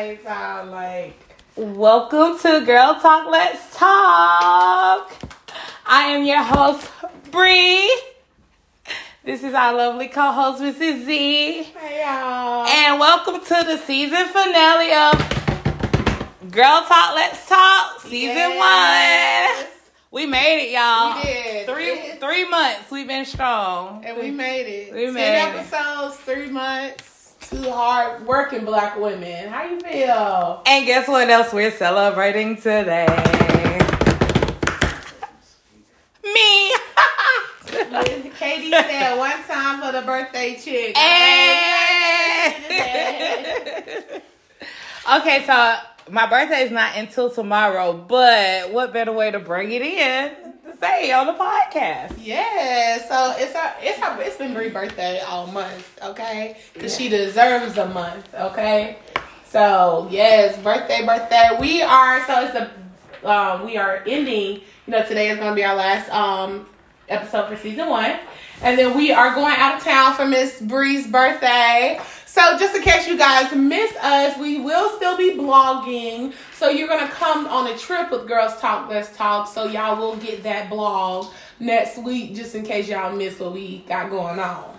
sound uh, like. Welcome to Girl Talk Let's Talk. I am your host, Bree. This is our lovely co-host, Mrs. Z. Hey y'all. And welcome to the season finale of Girl Talk Let's Talk, season yes. one. We made it, y'all. We did. Three three months. We've been strong. And we made it. We Ten made episodes, it. three months. Two hard working black women. How you feel? And guess what else we're celebrating today? Me. Katie said one time for the birthday chick. Hey. Eh. okay, so my birthday is not until tomorrow, but what better way to bring it in to say on the podcast? Yeah, so it's a it's her it's been Bree birthday all month, okay? Because yeah. she deserves a month, okay? So yes, birthday, birthday. We are so it's the um, we are ending. You know, today is gonna be our last um episode for season one. And then we are going out of town for Miss Bree's birthday. So just in case you guys miss us, we will still be blogging. So you're gonna come on a trip with Girls Talk Let's Talk. So y'all will get that blog next week, just in case y'all miss what we got going on.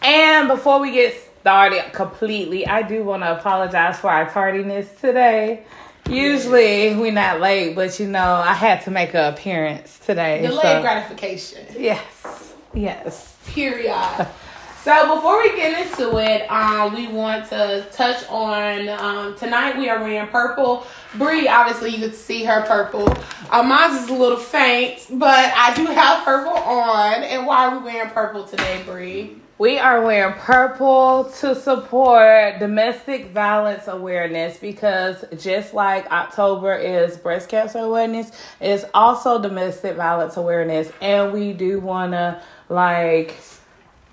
And before we get started completely, I do want to apologize for our tardiness today. Usually we're not late, but you know, I had to make an appearance today. Delayed so. gratification. Yes. Yes. Period. So before we get into it, um, we want to touch on um, tonight. We are wearing purple. Bree, obviously, you can see her purple. Uh, mine is a little faint, but I do have purple on. And why are we wearing purple today, Bree? We are wearing purple to support domestic violence awareness because just like October is breast cancer awareness, it's also domestic violence awareness, and we do want to like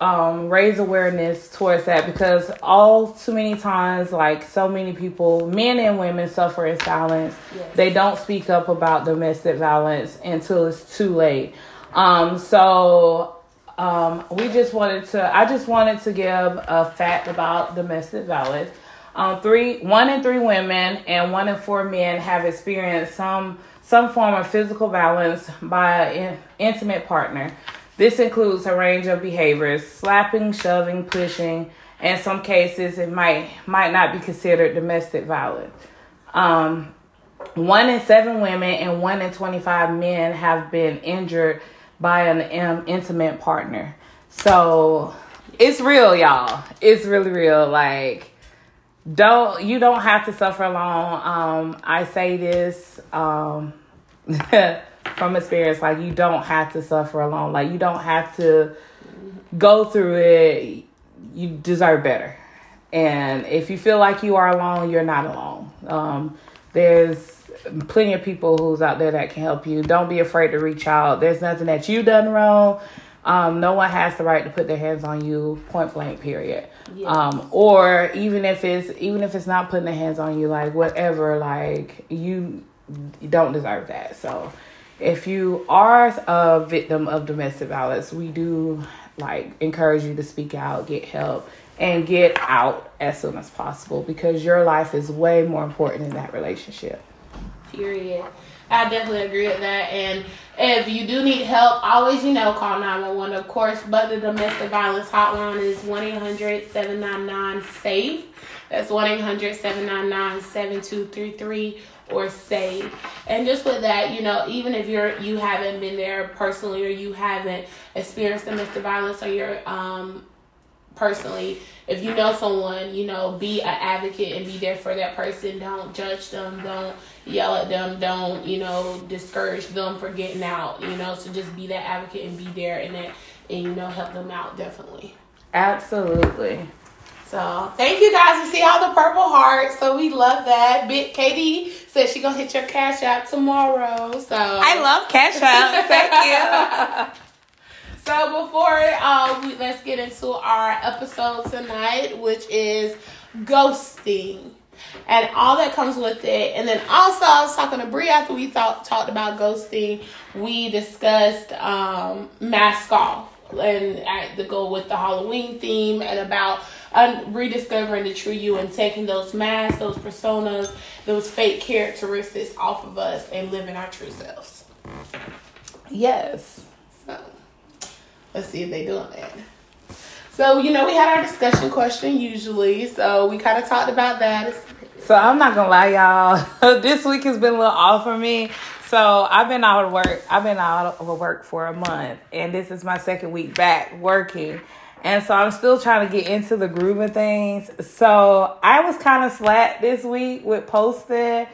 um, raise awareness towards that because all too many times, like so many people, men and women suffer in silence. Yes. They don't speak up about domestic violence until it's too late. Um, so um, we just wanted to, I just wanted to give a fact about domestic violence. Um, three, one in three women and one in four men have experienced some some form of physical violence by an intimate partner. This includes a range of behaviors slapping, shoving, pushing. In some cases, it might, might not be considered domestic violence. Um, one in seven women and one in 25 men have been injured by an um, intimate partner. So it's real, y'all. It's really real. Like, don't you don't have to suffer alone. Um, I say this. Um, from experience like you don't have to suffer alone. Like you don't have to go through it. You deserve better. And if you feel like you are alone you're not alone. Um, there's plenty of people who's out there that can help you. Don't be afraid to reach out. There's nothing that you done wrong. Um, no one has the right to put their hands on you point blank period. Yes. um, or even if it's even if it's not putting their hands on you like whatever like you you don't deserve that. So if you are a victim of domestic violence, we do like encourage you to speak out, get help, and get out as soon as possible because your life is way more important in that relationship. Period. I definitely agree with that. And if you do need help, always, you know, call 911, of course. But the domestic violence hotline is 1 800 799 SAFE. That's 1 800 799 7233 or safe. And just with that, you know, even if you're you haven't been there personally or you haven't experienced domestic violence or you're um personally, if you know someone, you know, be an advocate and be there for that person. Don't judge them, don't yell at them, don't, you know, discourage them for getting out, you know, so just be that advocate and be there and that and you know help them out definitely. Absolutely. So thank you guys. You see all the purple hearts. So we love that. Big Katie said she gonna hit your cash out tomorrow. So I love cash out. thank you. So before uh, we, let's get into our episode tonight, which is ghosting and all that comes with it. And then also, I was talking to Bree after we thought talked about ghosting. We discussed um, mask off and at the go with the Halloween theme and about uh, rediscovering the true you and taking those masks, those personas, those fake characteristics off of us and living our true selves. Yes. So let's see if they doing that. So you know we had our discussion question usually, so we kind of talked about that. So I'm not gonna lie, y'all. this week has been a little off for me. So I've been out of work. I've been out of work for a month, and this is my second week back working. And so I'm still trying to get into the groove of things. So I was kind of slack this week with posting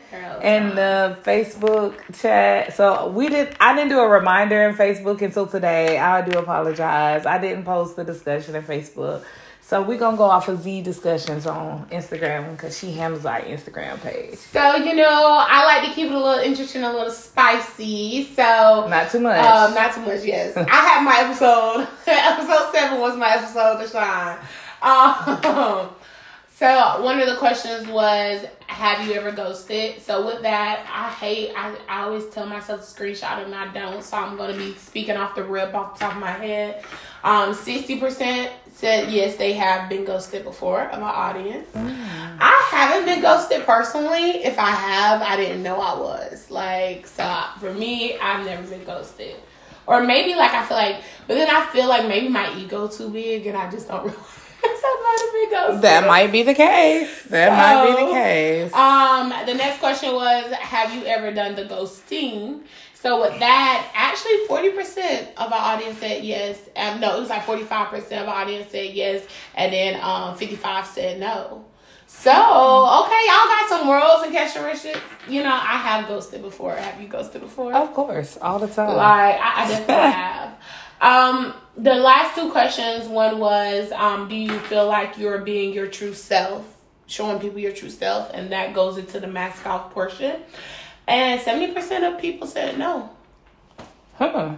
in the Facebook chat. So we did I didn't do a reminder in Facebook until today. I do apologize. I didn't post the discussion in Facebook. So we're gonna go off of Z discussions on Instagram because she handles our Instagram page. So you know, I like to keep it a little interesting, a little spicy. So not too much. Um, not too much. Yes, I had my episode. episode seven was my episode to shine. Um, so one of the questions was, "Have you ever ghosted?" So with that, I hate. I, I always tell myself to screenshot and I don't. So I'm gonna be speaking off the rip, off the top of my head. Um, sixty percent said yes, they have been ghosted before of our audience. Mm. I haven't been ghosted personally. If I have, I didn't know I was. Like, so for me, I've never been ghosted. Or maybe like I feel like, but then I feel like maybe my ego too big and I just don't realize. That might be the case. That so, might be the case. Um, the next question was, have you ever done the ghosting? So with that, actually, forty percent of our audience said yes. Um, no, it was like forty-five percent of our audience said yes, and then um, fifty-five said no. So okay, y'all got some worlds and characteristics. You know, I have ghosted before. Have you ghosted before? Of course, all the time. Like I, I definitely have. Um, the last two questions. One was, um, do you feel like you're being your true self, showing people your true self, and that goes into the mask off portion. And 70% of people said no. Huh.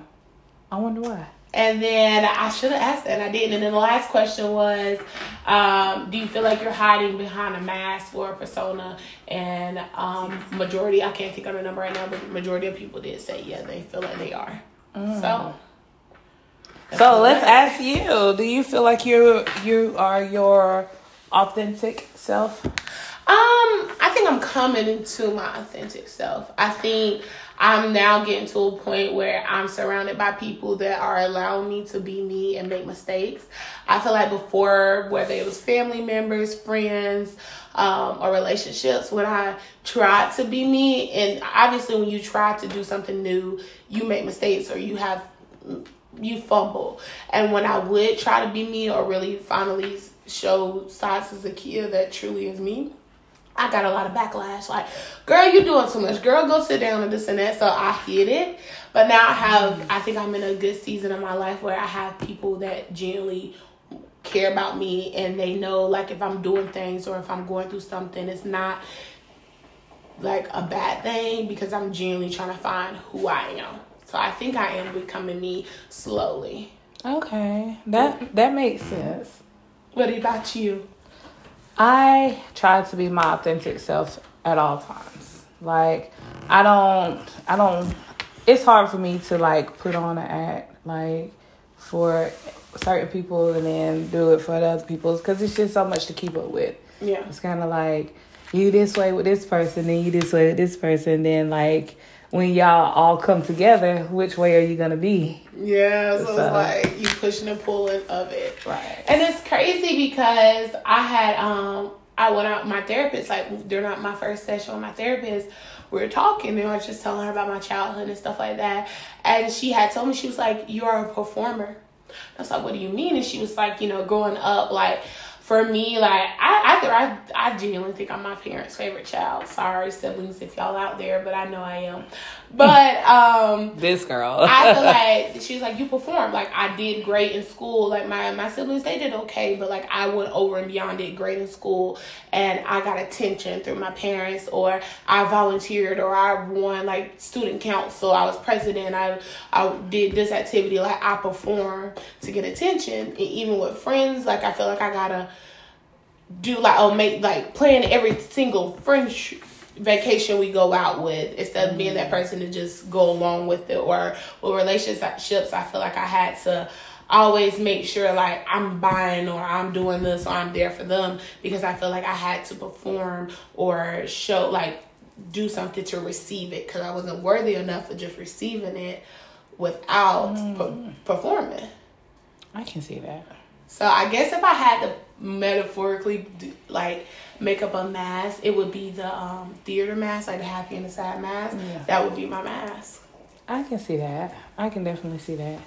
I wonder why. And then I should have asked that, and I didn't. And then the last question was, um, do you feel like you're hiding behind a mask or a persona? And um, majority, I can't think of the number right now, but majority of people did say yeah, they feel like they are. Mm. So. So let's ask you: Do you feel like you you are your authentic self? Um, I think I'm coming into my authentic self. I think I'm now getting to a point where I'm surrounded by people that are allowing me to be me and make mistakes. I feel like before, whether it was family members, friends, um, or relationships, when I tried to be me, and obviously when you try to do something new, you make mistakes or you have you fumble. And when I would try to be me or really finally show sides as a kid that truly is me, I got a lot of backlash. Like, girl, you doing too much. Girl, go sit down and this and that. So I hit it. But now I have, I think I'm in a good season of my life where I have people that genuinely care about me and they know, like, if I'm doing things or if I'm going through something, it's not like a bad thing because I'm genuinely trying to find who I am. So I think I am becoming me slowly. Okay, that that makes sense. What about you? I try to be my authentic self at all times. Like I don't I don't it's hard for me to like put on an act like for certain people and then do it for the other people because it's just so much to keep up with. Yeah. It's kind of like you this way with this person, then you this way with this person, then like when y'all all come together, which way are you gonna be? Yeah, so, so it's like you pushing and pulling of it. Right. And it's crazy because I had um I went out my therapist, like during my first session with my therapist, we were talking and I was just telling her about my childhood and stuff like that. And she had told me she was like, You are a performer. I was like, What do you mean? And she was like, you know, growing up like for me, like I, I, I, I genuinely think I'm my parents' favorite child. Sorry, siblings, if y'all out there, but I know I am. But um, this girl, I feel like she was like, you performed. Like I did great in school. Like my my siblings, they did okay, but like I went over and beyond, did great in school, and I got attention through my parents, or I volunteered, or I won like student council. I was president. I I did this activity. Like I performed to get attention, and even with friends, like I feel like I gotta do like oh make like plan every single French vacation we go out with instead of being that person to just go along with it or with relationships I feel like I had to always make sure like I'm buying or I'm doing this or I'm there for them because I feel like I had to perform or show like do something to receive it because I wasn't worthy enough of just receiving it without Mm. per- performing. I can see that. So I guess if I had to metaphorically like make up a mask, it would be the um, theater mask, like the happy and the sad mask. Yeah. That would be my mask. I can see that. I can definitely see that.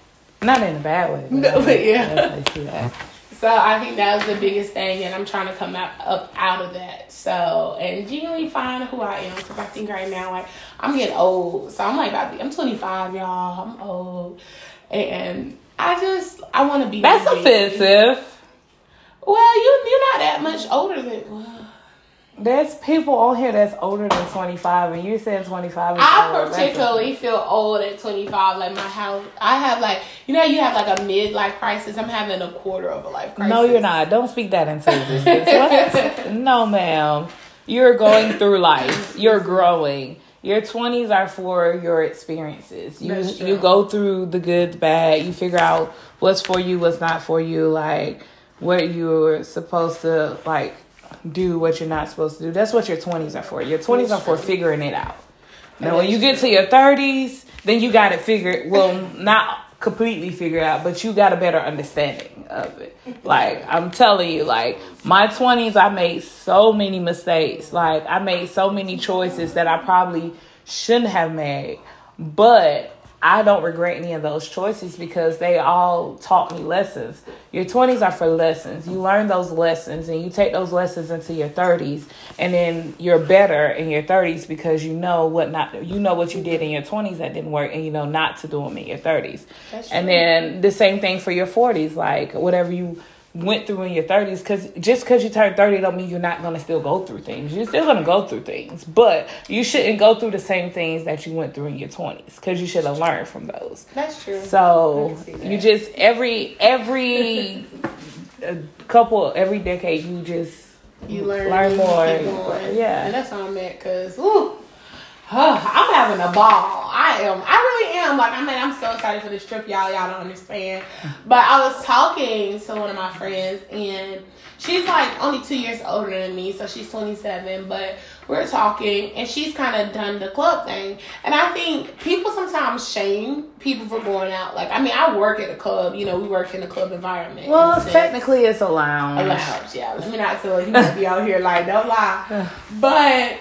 Not in a bad way. No, but yeah. see that. So I think that was the biggest thing, and I'm trying to come out up out of that. So and genuinely find who I am because I think right now like I'm getting old. So I'm like about to be, I'm 25, y'all. I'm old, and I just I want to be. That's offensive. Well, you you're not that much older than. Well, There's people on here that's older than 25, and you're saying 25 is I old. Particularly feel old at 25. Like my house, I have like you know you have like a midlife crisis. I'm having a quarter of a life crisis. No, you're not. Don't speak that into existence. No, ma'am. You're going through life. You're growing. Your 20s are for your experiences. You you go through the good, the bad. You figure out what's for you, what's not for you, like what you're supposed to like do, what you're not supposed to do. That's what your 20s are for. Your 20s are for figuring it out. Now, when you get to your 30s, then you got it figured. Well, not completely figured out, but you got a better understanding of it. Like I'm telling you, like my 20s, I made so many mistakes. Like I made so many choices that I probably shouldn't have made, but I don't regret any of those choices because they all taught me lessons. Your 20s are for lessons. You learn those lessons and you take those lessons into your 30s and then you're better in your 30s because you know what not you know what you did in your 20s that didn't work and you know not to do them in your 30s. That's And then the same thing for your 40s like whatever you went through in your 30s cuz just cuz you turned 30 don't mean you're not going to still go through things. You're still going to go through things, but you shouldn't go through the same things that you went through in your 20s cuz you should have learned from those. That's true. So I can see that. you just every every uh, couple every decade you just you learn, learn more. Yeah. and that's what I'm at. Cause ooh, I'm having a ball. I am. I really am. Like I mean, I'm so excited for this trip, y'all. Y'all don't understand. But I was talking to one of my friends, and she's like only two years older than me, so she's 27. But we're talking, and she's kind of done the club thing. And I think people sometimes shame people for going out. Like I mean, I work at a club. You know, we work in a club environment. well, sense technically it's a lounge. a lounge. Yeah, let me not feel like you might be out here like don't lie, but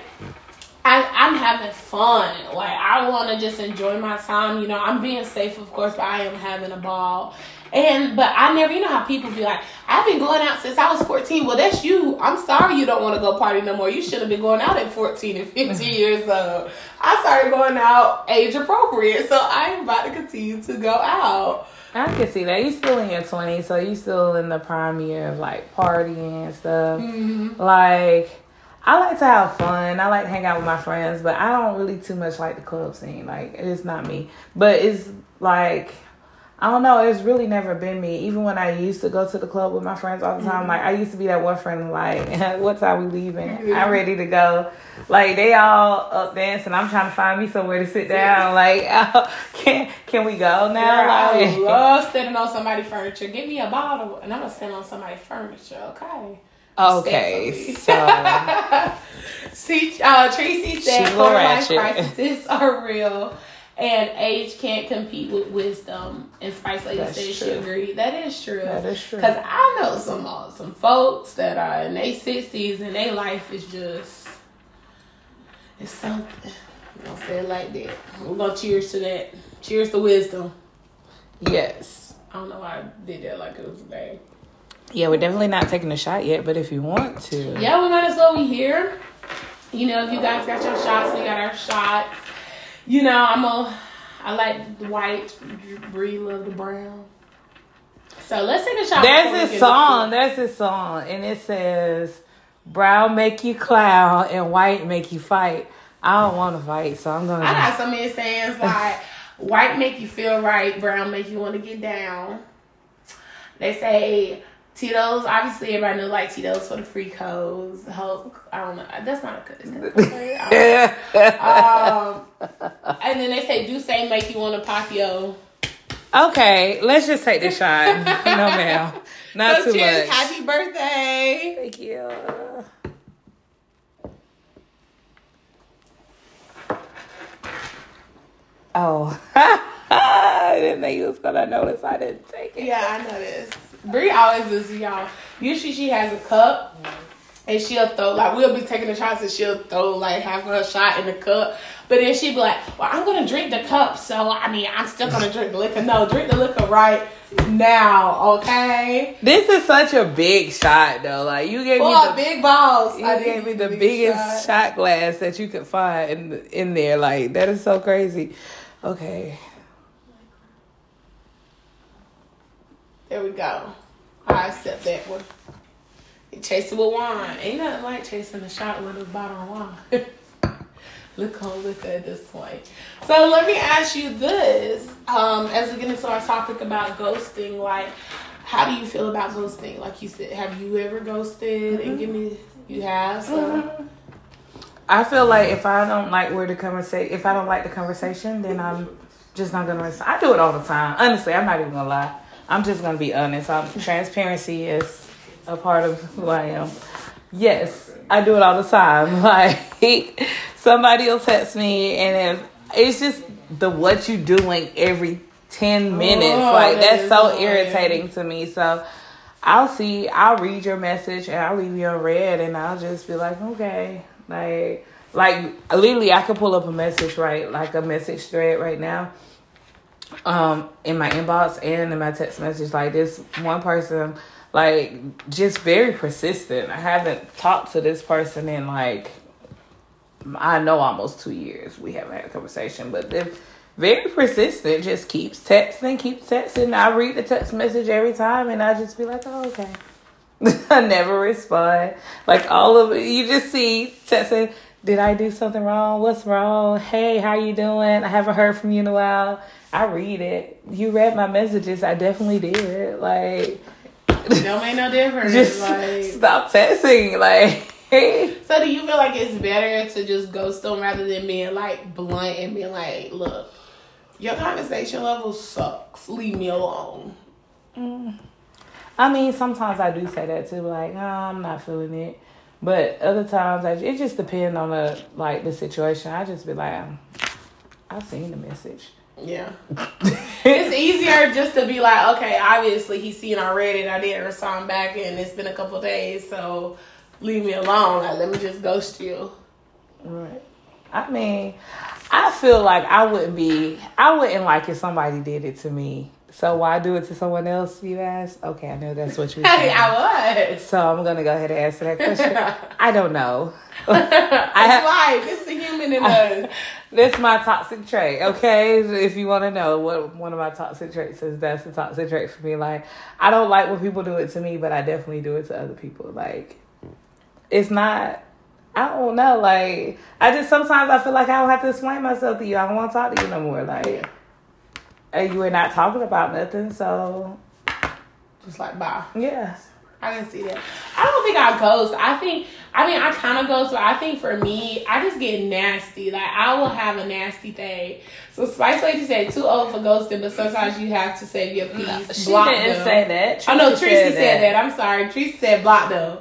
I, I'm having fun. Like I want to just enjoy my time. You know, I'm being safe, of course, but I am having a ball. And but I never, you know how people be like, I've been going out since I was 14. Well, that's you. I'm sorry you don't want to go party no more. You should have been going out at 14 and 15 years old. I started going out age appropriate, so I am about to continue to go out. I can see that. You're still in your 20s, so you're still in the prime year of like partying and stuff. Mm-hmm. Like, I like to have fun. I like to hang out with my friends, but I don't really too much like the club scene. Like, it's not me. But it's like, I don't know. It's really never been me. Even when I used to go to the club with my friends all the time, mm-hmm. like I used to be that one friend. Like, what time we leaving? I'm ready to go. Like they all up dancing. I'm trying to find me somewhere to sit down. Like, can can we go now? Girl, I love standing on somebody's furniture. Give me a bottle, and I'm gonna sit on somebody's furniture. Okay. Okay, so See, uh, Tracy said quarter life crises are real, and age can't compete with wisdom. And Spice Lady That's said she agreed. That is true. That is true. Because I know some uh, some folks that are in their sixties and their life is just it's something. Gonna say it like that. We're gonna cheers to that. Cheers to wisdom. yes, I don't know why I did that like it was a day. Yeah, we're definitely not taking a shot yet. But if you want to, Yeah, we might as well be here. You know, if you guys got your shots, we got our shots. You know, I'm a, I like the white, Bree love the brown. So let's take a shot. There's this song. There's this song, and it says, "Brown make you clown and white make you fight." I don't want to fight, so I'm gonna. I got so many sayings like white make you feel right, brown make you want to get down. They say Tito's. Obviously, everybody knows like Tito's for the free codes. Hulk. I don't know. That's not a good. Is that a good word? I don't know. um, and then they say D'ussé make you want to pop yo. Okay, let's just take the shot. no, ma'am. Not so too cheers, much. happy birthday. Thank you. Oh, I didn't think you was gonna notice I didn't take it. Yeah, I know this. Bree always does, y'all. Usually she has a cup and she'll throw like we'll be taking the shots and she'll throw like half of her shot in the cup. But then she'd be like, Well, I'm gonna drink the cup, so I mean I'm still gonna drink the liquor. No, drink the liquor right now, okay? This is such a big shot, though. Like you gave me the big balls. you I gave me the big biggest shot. shot glass that you could find in in there. Like that is so crazy. Okay. There we go. I accept that one. You chase it with wine. Ain't nothing like chasing a shot with a bottle of wine. Look how liquor at this point. So let me ask you this. Um, as we get into our topic about ghosting, like how do you feel about ghosting? Like you said, have you ever ghosted? And give me you have so I feel like if I don't like where the conversation, if I don't like the conversation, then I'm just not gonna listen. I do it all the time. Honestly, I'm not even gonna lie. I'm just gonna be honest. I'm, transparency is a part of who I am. Yes, I do it all the time. Like somebody will text me, and if it's just the what you doing every ten minutes, Oh, like that's so annoying. irritating to me. So. I'll see, I'll read your message and I'll leave you on red and I'll just be like, okay. Like, like literally I could pull up a message, right? Like a message thread right now. Um, in my inbox and in my text message, like this one person, like just very persistent. I haven't talked to this person in like I know almost two years. We haven't had a conversation, but they're very persistent. Just keeps texting, keeps texting. I read the text message every time, and I just be like, "Oh, okay." I never respond. Like all of it, you just see texting. Did I do something wrong? What's wrong? Hey, how you doing? I haven't heard from you in a while. I read it. You read my messages. I definitely did. Like, don't make no difference. just like stop texting. Like, So do you feel like it's better to just ghost them rather than being like blunt and being like, look, your conversation level sucks. Leave me alone. Mm. I mean, sometimes I do say that too, like, oh, I'm not feeling it. But other times, I, it just depends on the like the situation. I just be like, I've seen the message. Yeah. it's easier just to be like, okay, obviously he's seen already and I didn't respond back and it's been a couple days, so leave me alone. Like, let me just ghost you. Right. I mean, I feel like I wouldn't be, I wouldn't like if somebody did it to me. So why do it to someone else? You ask. Okay, I know that's what you're Hey. I was. so I'm gonna go ahead and answer that question. I don't know. I have- life. It's the human in us. That's my toxic trait, okay? If you want to know what one of my toxic traits is, that's the toxic trait for me. Like, I don't like when people do it to me, but I definitely do it to other people. Like, it's not, I don't know. Like, I just sometimes I feel like I don't have to explain myself to you. I don't want to talk to you no more. Like, and you were not talking about nothing, so Just like, bye. yeah. I didn't see that. I don't think I ghost. I think I mean I kind of ghost, but I think for me, I just get nasty. Like I will have a nasty day. So Spice Lady said too old for ghosting, but sometimes you have to save your peace. She block didn't them. say that. Oh no, Tracy Tracy said that. I'm sorry. Tracy said block them.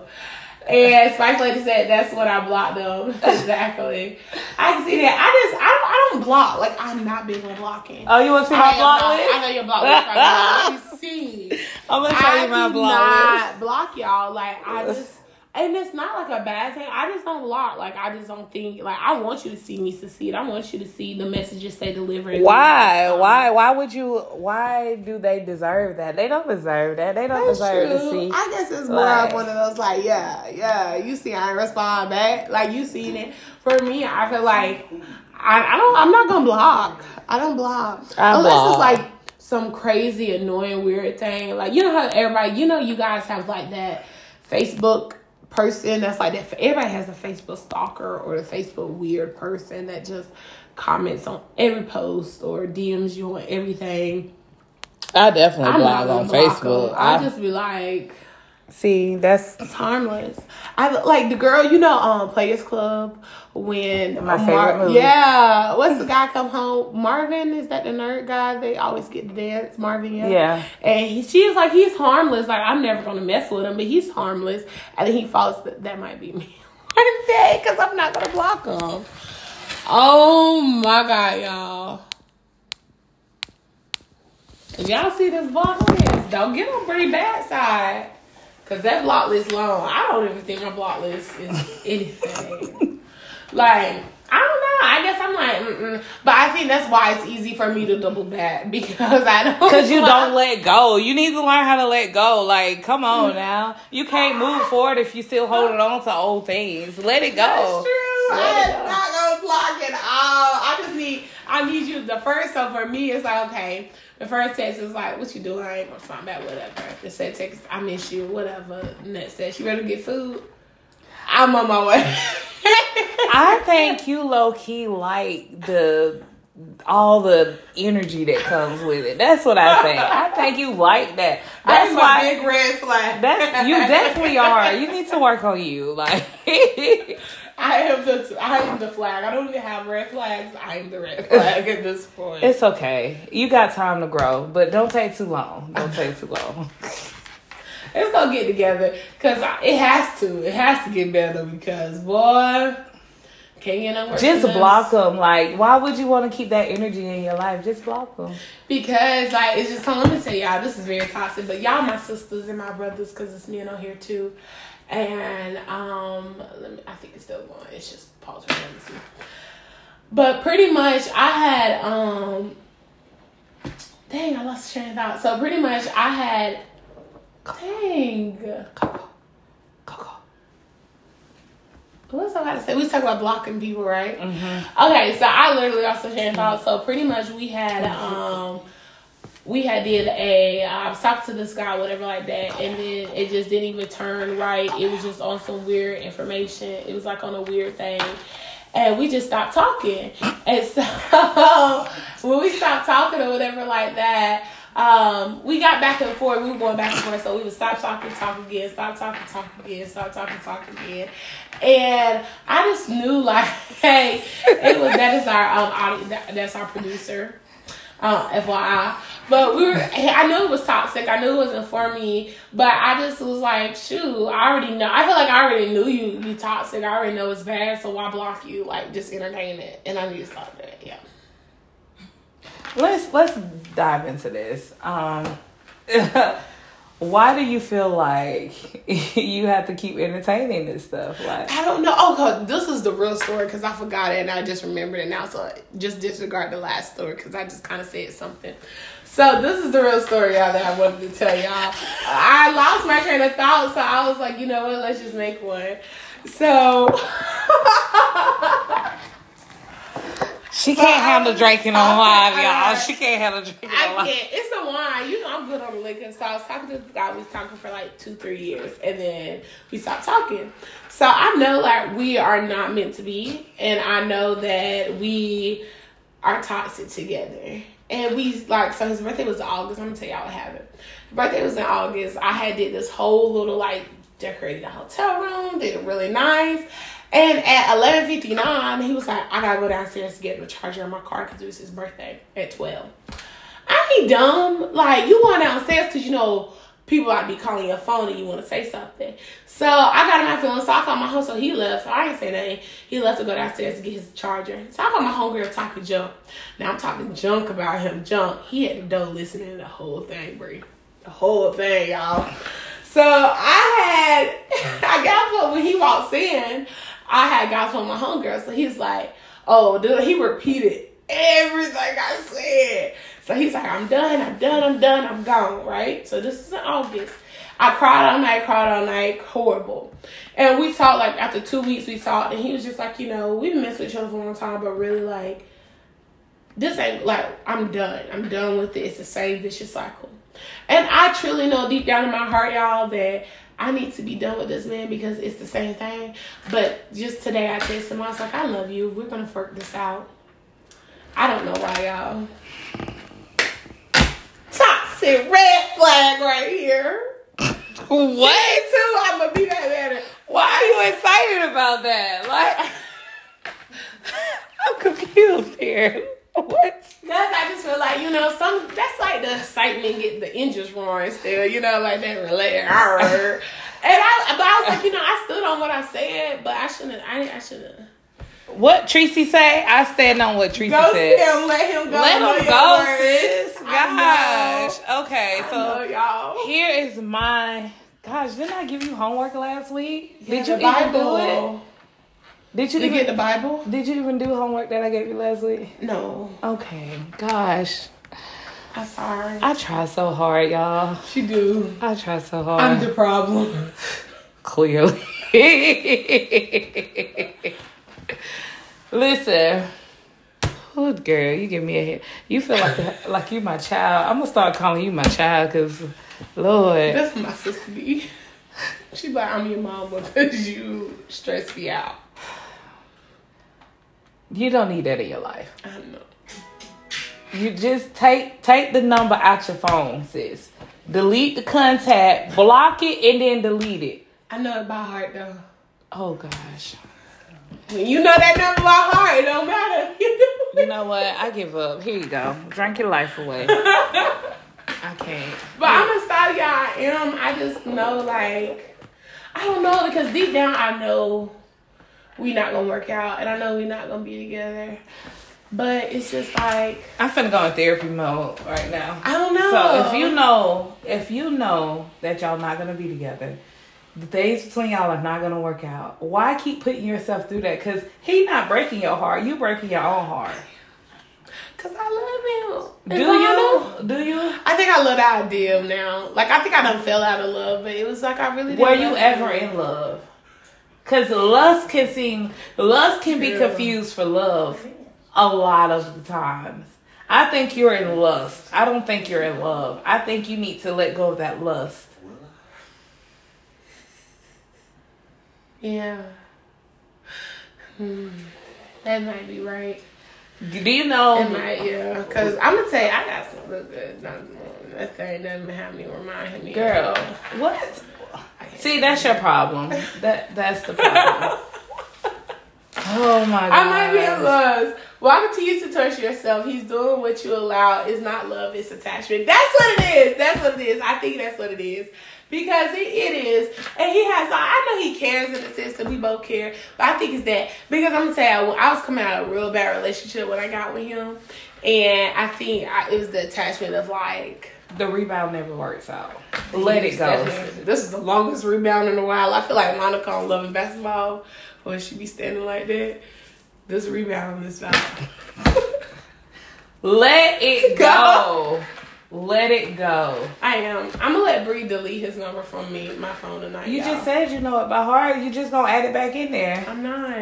And Spice Lady said that's what I blocked them. exactly. I can see that. I just I don't I don't block. Like I'm not big on blocking. Oh, you want to see my am block not- list? I know your block list. right now. Let me see. I'm gonna show I you my do block list. not block y'all. Like I just, and it's not like a bad thing. I just don't block. Like I just don't think. Like I want you to see me succeed. I want you to see the messages say delivered. Why? Why? Um, why would you? Why do they deserve that? They don't deserve that. They don't That's deserve true. to see. I guess it's more Like- of one of those like, yeah, yeah. You see, I respond back. Like you seen it. For me, I feel like I, I don't. I'm not gonna block. I don't block I unless block. it's like some crazy, annoying, weird thing. Like you know how everybody, you know, you guys have like that Facebook person that's like that. Everybody has a Facebook stalker or a Facebook weird person that just comments on every post or DMs you on everything. I definitely blog on Facebook. I I, just be like, See, that's It's harmless. I like the girl, you know, um, Players Club when My favorite movie. Yeah, what's the guy come home? Marvin is that the nerd guy? They always get to dance. Marvin, yeah. Yeah. And he, she was like, he's harmless. Like I'm never gonna mess with him, but he's harmless. And then he falls. That might be me one day because I'm not gonna block him. Oh my god, y'all. If y'all see this block list, don't get on pretty bad side. Cause that block list long. I don't even think my block list is anything. like, I don't know. I guess I'm like, mm-mm. but I think that's why it's easy for me to double back because I don't. because you don't let go. You need to learn how to let go. Like, come on mm. now. You can't move forward if you still holding on to old things. Let it go. That's true. Let I'm not gonna block it all. I just need. I need you. The first. So for me, it's like okay. The first text is like, "What you doing? I ain't gonna find back. Whatever." The second text, "I miss you." Whatever. Next text, "You ready to get food?" I'm on my way. I think you low key like the all the energy that comes with it. That's what I think. I think you like that. That's That's my why. big red flag. That's you definitely are. You need to work on you. Like I am the I am the flag. I don't even have red flags. I am the red flag at this point. it's okay. You got time to grow, but don't take too long. Don't take too long. Let's go get together because it has to. It has to get better because boy, can't get no worse. Just block them. Like, why would you want to keep that energy in your life? Just block them. because like it's just. Let me tell y'all, this is very toxic. But y'all, my sisters and my brothers, because it's men on here too. And um, let me. I think it's still going. It's just pause me see. But pretty much, I had um. Dang, I lost train of thought. So pretty much, I had. Dang. What was I about to say? We was talking about blocking people, right? Mm-hmm. Okay, so I literally also shared thoughts. So pretty much we had um we had did a I was talking to this guy, whatever like that, and then it just didn't even turn right. It was just on some weird information. It was like on a weird thing. And we just stopped talking. And so when we stopped talking or whatever like that, um, we got back and forth. We were going back and forth. So we would stop talking, talk again, stop talking, talk again, stop talking, talk again. And I just knew like, hey, it was that is our um that, that's our producer. Um, FYI. But we were I knew it was toxic. I knew it wasn't for me. But I just was like, shoot, I already know I feel like I already knew you you toxic. I already know it's bad, so why block you? Like just entertain it. And I need to stop that. Yeah. Let's let's dive into this. Um, why do you feel like you have to keep entertaining this stuff? Like, I don't know. Oh, this is the real story because I forgot it and I just remembered it now. So just disregard the last story because I just kind of said something. So this is the real story, y'all, that I wanted to tell y'all. I lost my train of thought, so I was like, you know what? Let's just make one. So she can't handle drinking on live, y'all. She can't handle drinking I on live. can't. It's the wine. You know, I'm good on the liquor. So I was talking to this guy. We was talking for like two, three years, and then we stopped talking. So I know like we are not meant to be, and I know that we are toxic together. And we like so his birthday was in August. I'm gonna tell y'all what happened. His birthday was in August. I had did this whole little like decorated the hotel room, did it really nice. And at eleven fifty nine, he was like, "I gotta go downstairs to get the charger in my car because it was his birthday at 12. I ain't dumb. Like you going downstairs because you know people might be calling your phone and you want to say something. So I got in my feelings. So I called my home. So he left. So I ain't say nothing. He left to go downstairs to get his charger. So I called my homegirl talking junk. Now I'm talking junk about him. Junk. He had the door listening to the whole thing, Bree. The whole thing, y'all. So I had, I got when he walks in, I had got from my homegirl. So he's like, oh, dude, he repeated everything I said. So he's like, I'm done, I'm done, I'm done, I'm gone, right? So this is in August. I cried all night, cried all night, horrible. And we talked like after two weeks we talked and he was just like, you know, we've messing with each other for a long time, but really like this ain't like I'm done. I'm done with it. It's the same vicious cycle. And I truly know deep down in my heart, y'all, that I need to be done with this man because it's the same thing. But just today I texted him, I was like, I love you. We're gonna work this out. I don't know why, y'all. Toxic red flag right here. What? too, I'm gonna be that better. Why are you excited about that? Like, I'm confused here. What? Cause I just feel like you know some that's like the excitement get the engines roaring still you know like that relay and I but I was like you know I stood on what I said but I shouldn't I I shouldn't What Tracy say? I stand on what Tracy go said. him let him go Let him go, sis. I Gosh. Okay, know, so y'all here is my. Gosh, didn't I give you homework last week? Yeah, Did you the even do it? Did you you even get the Bible Did you even do homework that I gave you last week? no Okay. Gosh, I'm sorry I try so hard, y'all. she do I try so hard. I'm the problem Clearly. Listen. Oh, girl, you give me a hit. You feel like like you my child. I'm gonna start calling you my child, cause Lord, that's what my sister be she like I'm your mom because you stress me out you don't need that in your life. I know You just take take the number out your phone, sis. Delete the contact, block it, and then delete it. I know it by heart though. Oh gosh. When you know that number by heart, it don't matter. You know what? I give up. Here you go. Drink your life away. I can't. but I'm a style y'all I am. I just know like I don't know because deep down I know we not gonna work out and I know we not gonna be together. But it's just like I'm finna go in therapy mode right now. I don't know. So if you know, if you know that y'all not gonna be together, the days between y'all are not gonna work out. Why keep putting yourself through that? Cause he not breaking your heart. You breaking your own heart. Cause I love him. Do And you? Do you? I think I love the idea now. Like I think I done fell out of love, but it was like I really Were you ever him. in love? Cause lust can seem lust can be confused for love a lot of the times. I think you're in lust. I don't think you're in love. I think you need to let go of that lust. Yeah. Hmm. That might be right. Do you know? It might, yeah. Cause I'm gonna tell you, I got some good. good that thing doesn't have me remind me. Girl, what? See, that's your problem. That that's the problem. Oh my god. I might be in love. Walking to you to touch yourself. He's doing what you allow. It's not love. It's attachment. That's what it is. That's what it is. I think that's what it is. Because it, it is, and he has. I know he cares in the sense that we both care, but I think it's that because I'm gonna tell you, I was coming out of a real bad relationship when I got with him, and I think I, it was the attachment of like The rebound never works out. Let it go. This is the longest rebound in a while. I feel like Monica on Love and Basketball when she be standing like that. This rebound is out. Let it go. Let it go. I am. I'm gonna let Bree delete his number from me, my phone tonight. You y'all. just said you know it by heart. You just gonna add it back in there. I'm not.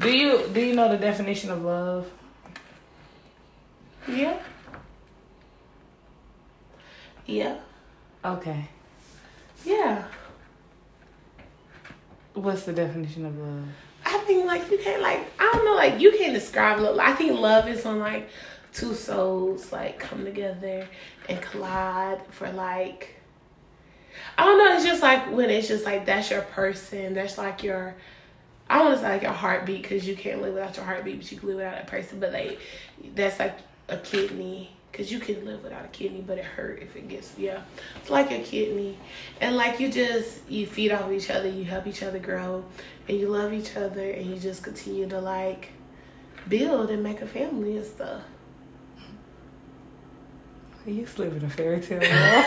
Do you do you know the definition of love? Yeah. Yeah. Okay. Yeah. What's the definition of love? I think like you can't like I don't know like you can't describe love. I think love is when like two souls like come together and collide for like I don't know. It's just like when it's just like that's your person. That's like your I don't want to say like your heartbeat because you can't live without your heartbeat, but you can live without a person. But like that's like a kidney because you can live without a kidney, but it hurt if it gets yeah. It's like a kidney, and like you just you feed off each other, you help each other grow, and you love each other, and you just continue to like build and make a family and stuff. You just live in a fairy tale world.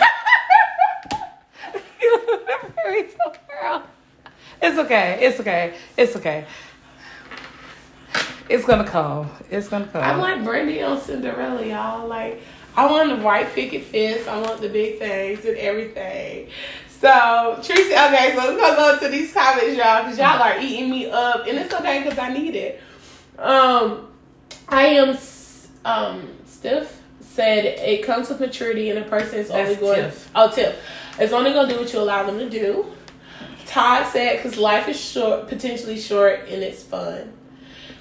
you live in a fairy tale world. It's okay. It's okay. It's okay. It's gonna come. It's gonna come. I want Brandy on Cinderella, y'all. Like, I want the white picket fence. I want the big things and everything. So, Tracy, okay, so we're gonna go to these comments, y'all, because y'all are eating me up, and it's okay because I need it. Um, I am, um, Tiff said it comes with maturity, and a person is only That's going. Tiff. Oh, Tiff, it's only gonna do what you allow them to do. Todd said, because life is short, potentially short, and it's fun.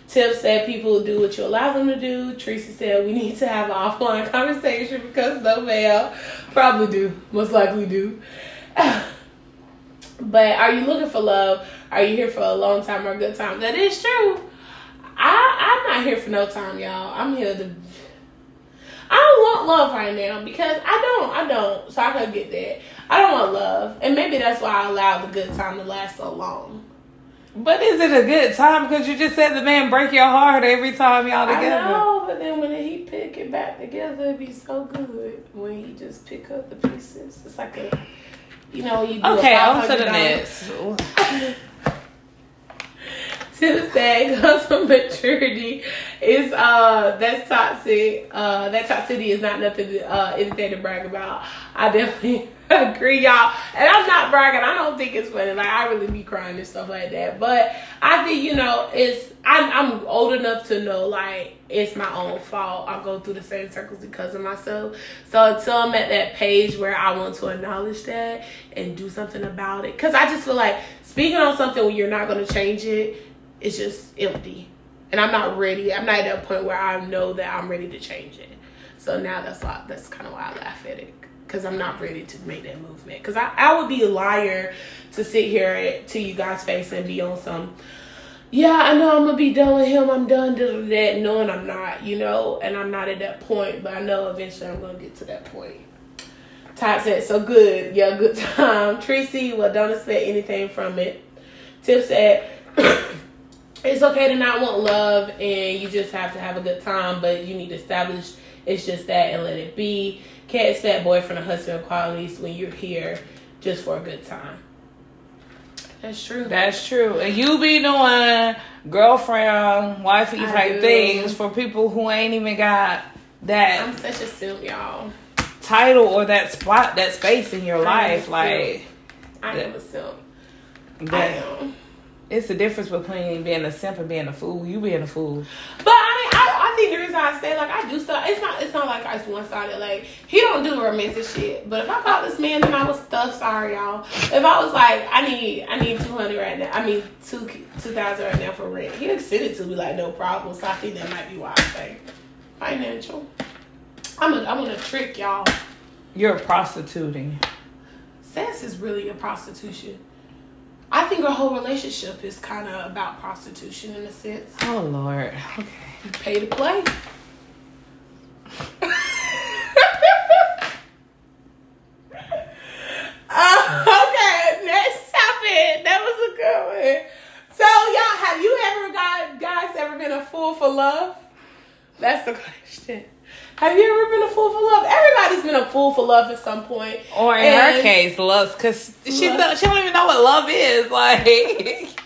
Tiff said people do what you allow them to do. Tracy said we need to have an offline conversation because no mail probably do, most likely do. but are you looking for love? Are you here for a long time or a good time? That is true. I I'm not here for no time, y'all. I'm here to. I don't want love right now because I don't. I don't. So I could get that. I don't want love, and maybe that's why I allow the good time to last so long. But is it a good time? Because you just said the man break your heart every time y'all together. I know, but then when he pick it back together, it'd be so good when he just pick up the pieces. It's like a, you know, you do Okay, a on to the $500 next. Tuesday comes from maturity is uh that's toxic. Uh that toxicity is not nothing to, uh anything to brag about. I definitely agree, y'all. And I'm not bragging. I don't think it's funny. Like I really be crying and stuff like that. But I think, you know, it's I'm I'm old enough to know like it's my own fault. I go through the same circles because of myself. So until I'm at that page where I want to acknowledge that and do something about it. Cause I just feel like speaking on something when you're not gonna change it it's just empty. And I'm not ready. I'm not at a point where I know that I'm ready to change it. So now that's why that's kind of why I laugh at it because I'm not ready to make that movement. Because I, I would be a liar to sit here to you guys' face and be on some. Yeah, I know I'm gonna be done with him. I'm done with that, knowing I'm not, you know, and I'm not at that point. But I know eventually I'm gonna get to that point. Todd said, "So good, yeah, good time." Tracy, well, don't expect anything from it. Tiff said. It's okay to not want love and you just have to have a good time, but you need to establish it's just that and let it be. Can't expect boyfriend or husband qualities when you're here just for a good time. That's true. That's true. And you be doing girlfriend, wifey type things for people who ain't even got that I'm such a simp, y'all. title or that spot, that space in your I life. Like I am a simp. I am. It's the difference between being a simp and being a fool. You being a fool. But I mean, I, I think the reason I say like I do stuff, it's not it's not like it's one sided. Like he don't do romantic shit. But if I caught this man and I was stuffed, sorry y'all. If I was like, I need I need two hundred right now. I mean two two thousand right now for rent. He'd send it to me like no problem. So I think that might be why I say financial. I'm a, I'm gonna trick y'all. You're prostituting. Sex is really a prostitution. I think our whole relationship is kind of about prostitution in a sense. Oh Lord. Okay. You pay to play. Uh, okay, next topic. That was a good one. So, y'all, have you ever got guys ever been a fool for love? That's the question. Have you ever been a fool for love? Everybody's been a fool for love at some point. Or in And- her case, love, because she Lust. don't, she don't even know what love is. Like,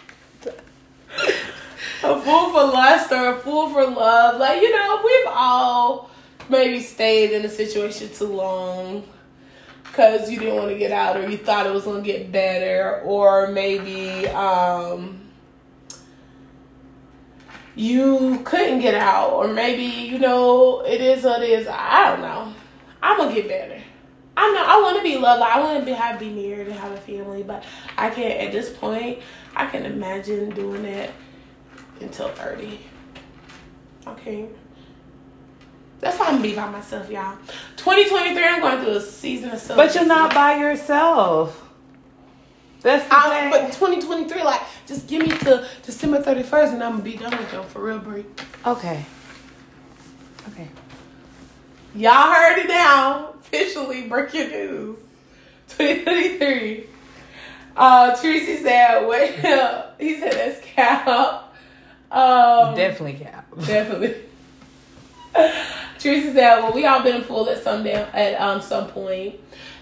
a fool for lust or a fool for love. Like, you know, we've all maybe stayed in a situation too long because you didn't want to get out or you thought it was going to get better or maybe um, you couldn't get out or maybe, you know, it is what it is. I don't know. I'm to get better. I know I want to be loved. I want to be have be married and have a family, but I can't at this point. I can imagine doing that until 30. Okay. That's why I'm gonna be by myself, y'all. 2023, I'm going through a season of self. but you're not by yourself. That's the I, thing. but 2023, like, just give me to December 31st and I'm gonna be done with them for real, break. okay. Okay. Y'all heard it now. Officially breaking news. 2023. Uh, Tracy said, well, he said that's cap. Um, Definitely cap. Definitely. Teresa said, "Well, we all been fooled at some damn, at um some point,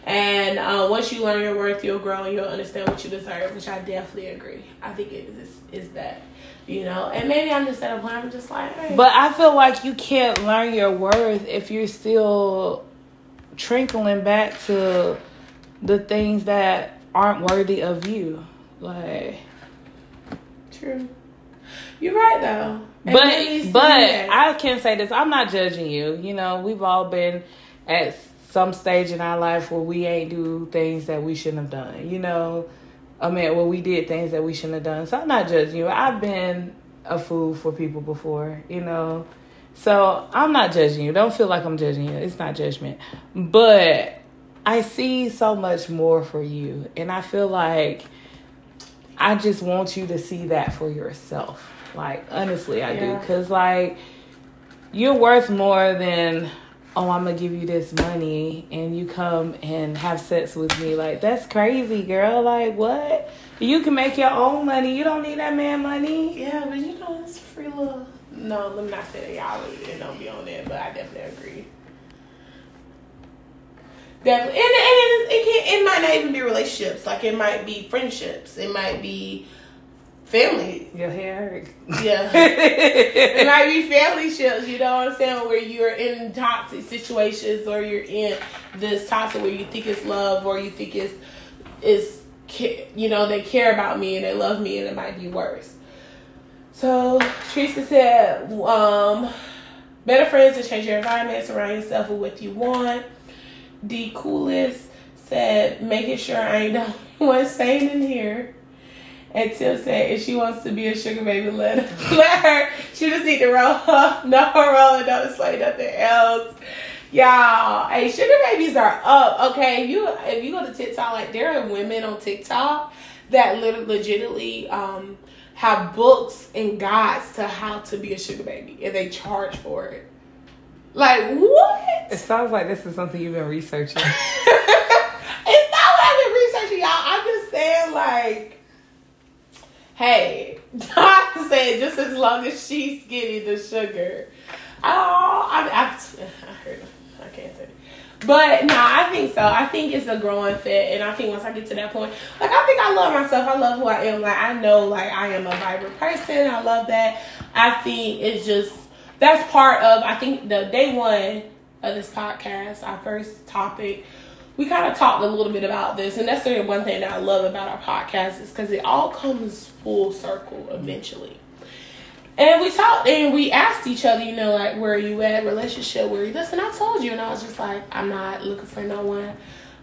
and uh, once you learn your worth, you'll grow and you'll understand what you deserve." Which I definitely agree. I think it is is that, you know, and maybe I'm just at a point I'm just like, hey. But I feel like you can't learn your worth if you're still trickling back to the things that aren't worthy of you. Like, true. You're right though. And that needs to but but. I can say this. I'm not judging you. You know, we've all been at some stage in our life where we ain't do things that we shouldn't have done. You know, I mean, well, we did things that we shouldn't have done. So I'm not judging you. I've been a fool for people before. You know, so I'm not judging you. Don't feel like I'm judging you. It's not judgment. But I see so much more for you, and I feel like I just want you to see that for yourself. Like honestly, I Yeah. do, cause like you're worth more than oh I'm gonna give you this money and you come and have sex with me. Like that's crazy, girl. Like what? You can make your own money. You don't need that man money. Yeah, but you know, it's free love. No, let me not say that y'all really don't be on that, but I definitely agree. Definitely, and, and it, it can it might not even be relationships. Like it might be friendships. It might be family. Your hair. Yeah, it might be family shows, You know what I'm saying? Where you're in toxic situations, or you're in this toxic where you think it's love, or you think it's is you know they care about me and they love me, and it might be worse. So Teresa said, um, better friends to change your environment, surround yourself with what you want. D Coolest said, making sure I ain't the only one sane in here. And Tim said, if she wants to be a sugar baby, let her. let her. She just need to roll up. No rolling, don't say nothing else. Y'all, hey, sugar babies are up. Okay, if you if you go to TikTok, like there are women on TikTok that literally legitimately um have books and guides to how to be a sugar baby, and they charge for it. Like what? It sounds like this is something you've been researching. it's not what I've been researching, y'all. I'm just saying, like, hey, I'm saying just as long as she's getting the sugar. Oh, I, I, I heard, I can't say. But no, I think so. I think it's a growing fit, and I think once I get to that point, like I think I love myself. I love who I am. Like I know, like I am a vibrant person. I love that. I think it's just that's part of. I think the day one of this podcast, our first topic, we kind of talked a little bit about this, and that's the one thing that I love about our podcast is because it all comes full circle eventually. And we talked and we asked each other, you know, like, where are you at, relationship, where are you this? And I told you, and I was just like, I'm not looking for no one.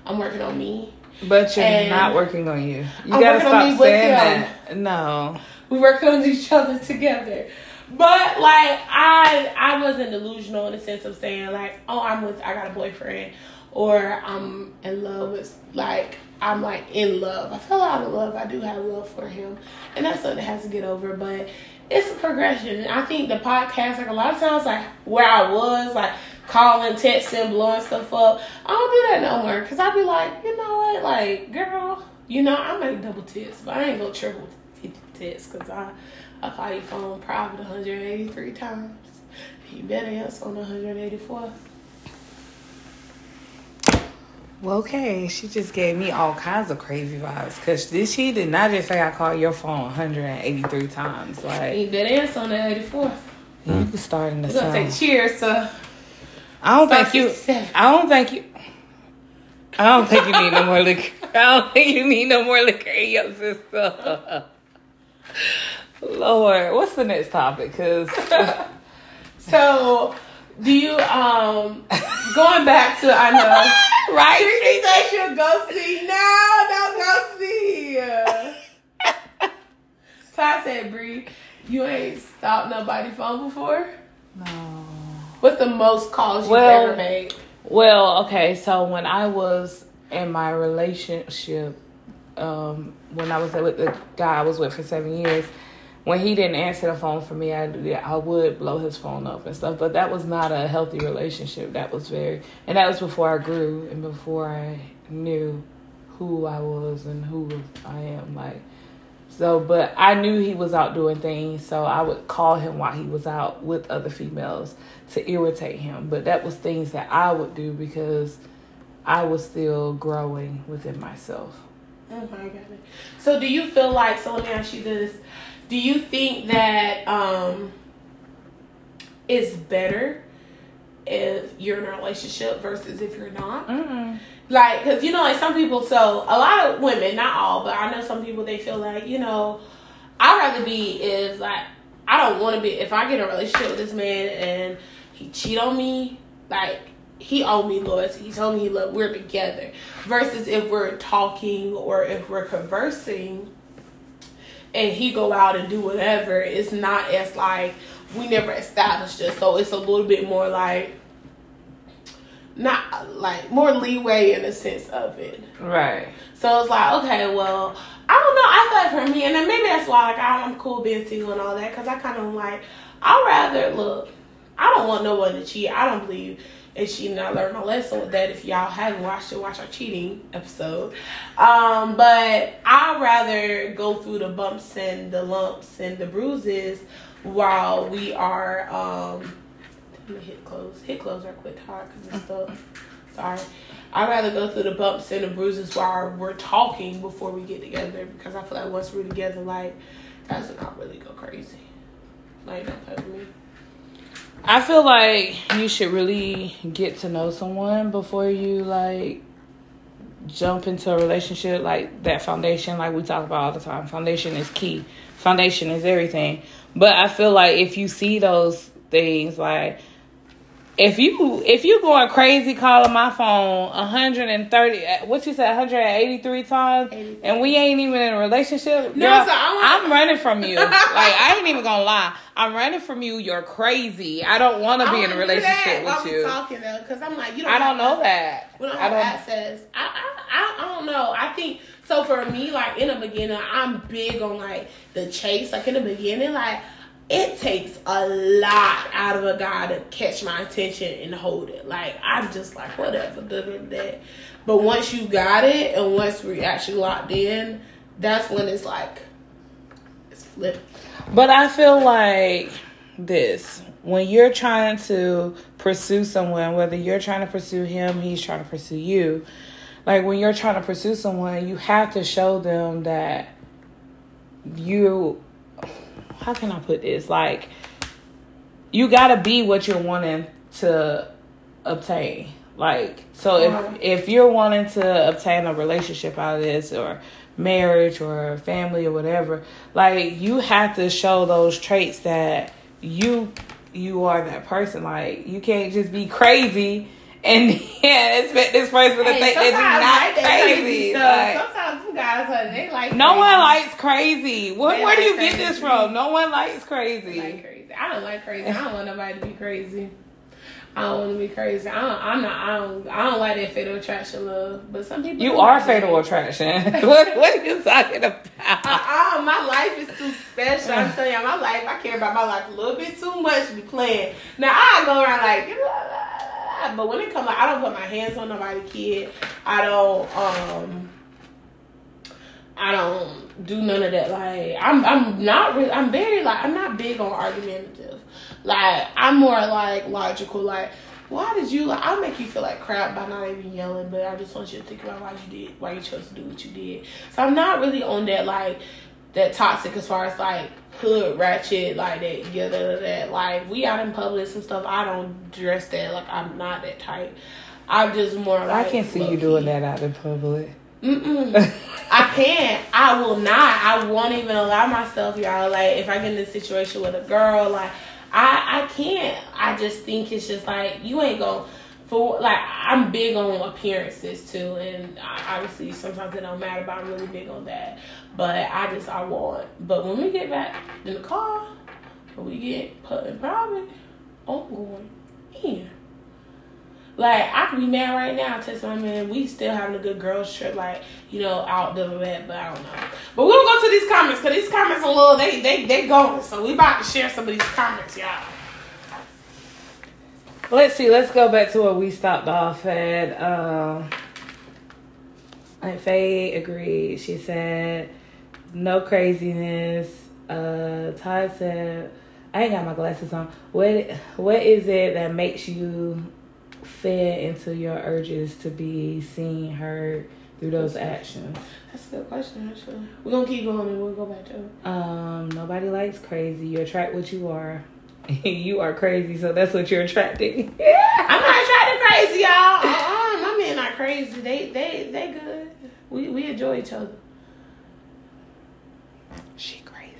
I'm working on me. But you're And not working on you. You I'm gotta stop saying that. No. We work on each other together. But like I I wasn't delusional in the sense of saying like, oh I'm with I got a boyfriend or I'm in love with like I'm like in love. I fell out of love. I do have love for him. And that's something that has to get over. But it's a progression. I think the podcast, like a lot of times like where I was, like calling, texting, blowing stuff up, I don't do that no more. Cause I'd be like, you know what, like, girl, you know, I make double tits, but I ain't gonna triple tits because I I call your phone private 183 times. You better answer on 184. Well, okay, she just gave me all kinds of crazy vibes because this she did not just say I called your phone 183 times. Like You did answer on the 84. you hmm. can start in the We're gonna say cheers to I don't think you. I don't think you. I don't think you need no more liquor. I don't think you need no more liquor in your system. Lord, what's the next topic? Because So, do you um going back to I know right, Tracy said she'll ghost me. No, don't ghost me. Todd said, "Bree, you ain't stopped nobody phone before. no. What's the most calls you've Well- ever made? Well, okay, so when I was in my relationship, um, when I was with the guy I was with for seven years, when he didn't answer the phone for me, I I would blow his phone up and stuff. But that was not a healthy relationship. That was very, and that was before I grew and before I knew who I was and who I am. Like, so, but I knew he was out doing things, so I would call him while he was out with other females to irritate him. But that was things that I would do because I was still growing within myself. Okay, got it. So do you feel like so let me ask you this. Do you think that um it's better if you're in a relationship versus if you're not? Mm-mm. Like, cause you know, like some people. So a lot of women, not all, but I know some people. They feel like you know, I'd rather be is like I don't want to be. If I get a relationship with this man and he cheat on me, like he owe me loyalty. He told me he love. We're together. Versus if we're talking or if we're conversing, and he go out and do whatever. It's not as like we never established it. So it's a little bit more like not like more leeway in the sense of it. Right. So it's like, okay, well, I don't know. I feel like for me, and then maybe that's why like I'm cool being single and all that, because I kind of like I'd rather look. I don't want no one to cheat. I don't believe in cheating. not learned my lesson with that. If y'all haven't watched it, watch our cheating episode. Um, but I'd rather go through the bumps and the lumps and the bruises while we are um. Hit close. Hit close right quick, hard because it's stuff. Sorry. I'd rather go through the bumps and the bruises while we're talking before we get together because I feel like once we're together, like that's not really go crazy. Like don't play with me. I feel like you should really get to know someone before you like jump into a relationship like that foundation like we talk about all the time. Foundation is key. Foundation is everything. But I feel like if you see those things like if you if you going crazy calling my phone 130 uh, what you said 183 times 83. and we ain't even in a relationship No, girl, so I I'm running from you like I ain't even gonna lie I'm running from you you're crazy I don't want to be in a relationship with you talking though, because I'm like you don't. I don't know that We don't I have don't access. I, I I I don't know. I think so. For me, like in the beginning, I'm big on like the chase. Like in the beginning, like it takes a lot out of a guy to catch my attention and hold it. Like I'm just like whatever, da. But once you got it, and once we actually locked in, that's when it's like it's flipped. But I feel like this when you're trying to pursue someone, whether you're trying to pursue him, he's trying to pursue you. Like when you're trying to pursue someone, you have to show them that you. How can I put this? Like you gotta be what you're wanting to obtain. Like so, if if you're wanting to obtain a relationship out of this or marriage or family or whatever, like you have to show those traits that you you are that person. Like you can't just be crazy and yeah, expect this person to Hey, think that you're not like crazy. stuff. Like, sometimes some guys, uh, they like no crazy. one likes crazy. Where, They where do like you get this from? No one likes crazy. like crazy. I don't like crazy. I don't want nobody to be crazy. I don't want to be crazy. I don't, I'm not. I don't. I don't like that fatal attraction love. But some people. You are fatal that. attraction. what, what are you talking about? Uh-uh, my life is too special. I'm telling you, my life. I care about my life a little bit too much to be playing. Now I go around like, but when it comes, I don't put my hands on nobody, kid. I don't. um I don't do none of that. Like I'm, I'm not really. I'm very like. I'm not big on argumentative. Like I'm more like logical. Like why did you? Like I'll make you feel like crap by not even yelling, but I just want you to think about why you did, why you chose to do what you did. So I'm not really on that like that toxic as far as like hood ratchet like that. Yeah, that, that like we out in public and stuff. I don't dress that. Like I'm not that type. I'm just more like I can't see you doing that out in public. Mm-mm. I can't. I will not. I won't even allow myself, y'all. Like, if I get in a situation with a girl, like, I I can't. I just think it's just like you ain't going for like I'm big on appearances too, and obviously sometimes it don't matter, but I'm really big on that. But I just I want. But when we get back in the car, when we get put in private, I'm going in. Like I could be mad right now, tell my man we still having a good girls trip, like you know, out the bed, but I don't know. But we'll go to these comments because these comments a little they they they going. So we about to share some of these comments, y'all. Let's see. Let's go back to where we stopped off at. Um, and Faye agreed. She said, "No craziness." Uh, Todd said, "I ain't got my glasses on. What What is it that makes you fed into your urges to be seen, heard through those actions?" That's a good question. Actually, we're gonna keep going and we'll go back to it. Um, nobody likes crazy. You attract what you are. you are crazy, so that's what you're attracting. I'm not trying to crazy, y'all. Uh-uh, my men not crazy. They they they good. We we enjoy each other. she crazy.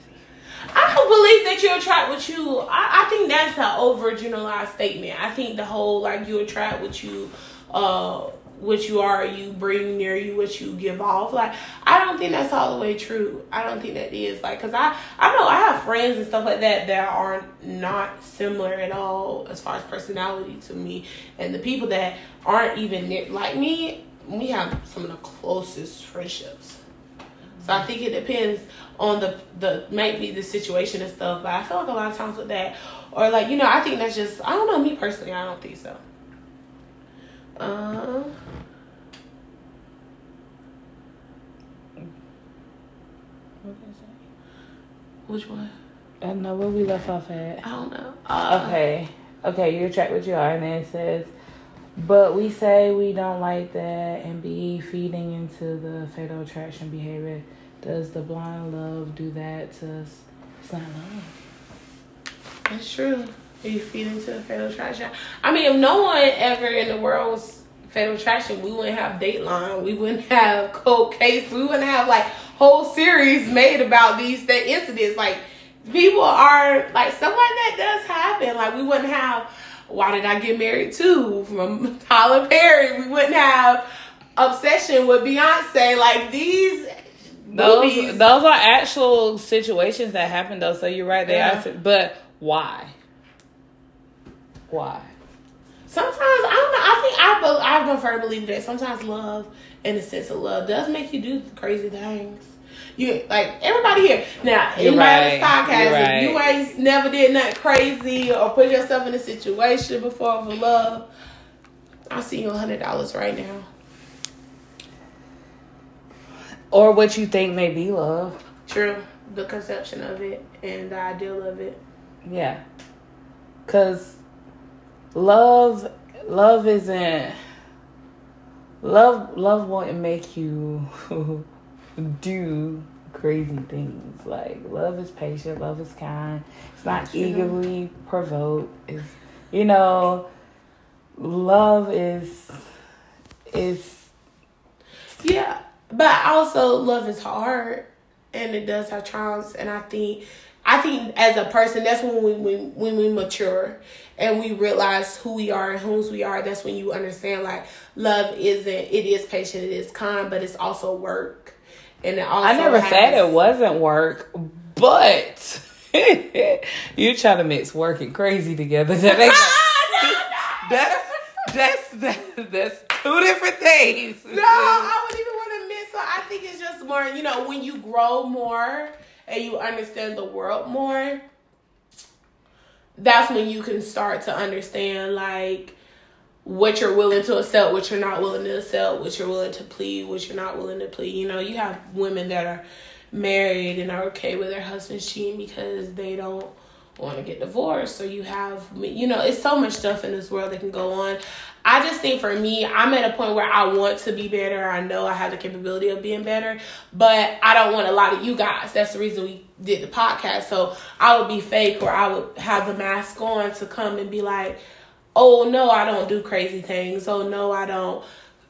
I don't believe that you attract what you. I, I think that's an overgeneralized statement. I think the whole like you attract what you uh what you are, you bring near you what you give off. Like I don't think that's all the way true. I don't think that is like because I I know I have friends and stuff like that that are not similar at all as far as personality to me, and the people that aren't even near, like me, we have some of the closest friendships. So I think it depends on the the might be the situation and stuff. But I feel like a lot of times with that, or like you know, I think that's just I don't know me personally. I don't think so. Um. Which one? I don't know where we left off at. I don't know. Uh, Okay. Okay, you attract what you are, and then it says, but we say we don't like that and be feeding into the fatal attraction behavior. Does the blind love do that to us? It's not love. That's true. Are you feed into the fatal attraction. I mean, if no one ever in the world was fatal attraction, we wouldn't have Dateline. We wouldn't have Cold Case. We wouldn't have like whole series made about these th- incidents. Like people are like stuff like that does happen. Like we wouldn't have Why Did I Get Married Too from Tyler Perry. We wouldn't have Obsession with Beyonce. Like these Those movies. those are actual situations that happen though. So you're right. They Yeah. are, but why? Why? Sometimes I don't know. I think I be, I prefer to believe that sometimes love, and the sense of love, does make you do crazy things. You like everybody here now. You're Anybody right. podcast, if you ain't never did nothing crazy or put yourself in a situation before for love, I'll see you a hundred dollars right now. Or what you think may be love? True, the conception of it and the ideal of it. Yeah. Cause love love isn't love love won't make you do crazy things. Like love is patient, love is kind. It's not eagerly provoked. It's you know love is is Yeah, but also love is hard, and it does have charms. And I think, I think as a person, that's when we when, when we mature and we realize who we are and whose we are. That's when you understand like love isn't. It is patient. It is kind, but it's also work. And it also I never said it wasn't work, but you try to mix work and crazy together. That ain't ah, that's that's that's, that's two different things. No, I wouldn't even want to miss. So I think it's just more, you know, when you grow more and you understand the world more, that's when you can start to understand like what you're willing to accept, what you're not willing to accept, what you're willing to plead, what you're not willing to plead. You know, you have women that are married and are okay with their husbands cheating because they don't want to get divorced. So you have, you know, it's so much stuff in this world that can go on. I just think for me, I'm at a point where I want to be better. I know I have the capability of being better, but I don't want a lot of you guys. That's the reason we did the podcast. So I would be fake or I would have the mask on to come and be like, oh no, I don't do crazy things. Oh no, I don't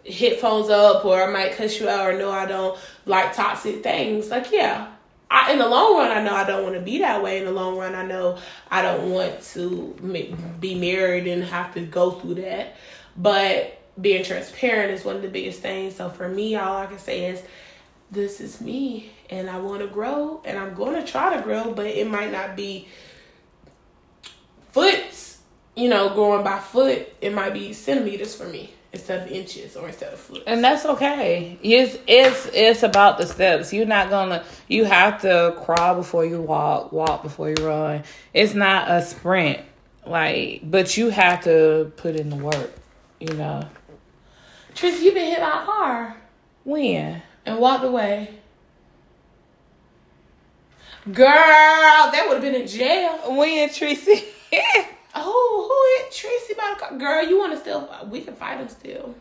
hit phones up or I might cuss you out or no, I don't like toxic things. Like, yeah. I, in the long run, I know I don't want to be that way. In the long run, I know I don't want to be married and have to go through that. But being transparent is one of the biggest things. So for me, all I can say is, this is me, and I want to grow, and I'm going to try to grow, but it might not be foots. You know, growing by foot, it might be centimeters for me instead of inches or instead of foot. And that's okay. It's it's it's about the steps. You're not gonna. You have to crawl before you walk, walk before you run. It's not a sprint, like, but you have to put in the work. You know Tris, you been hit by a car when? and walked away. Girl, that would have been in jail. When Tracy? Oh, who hit Tracy by the car? Girl, you want to still? We can fight him still.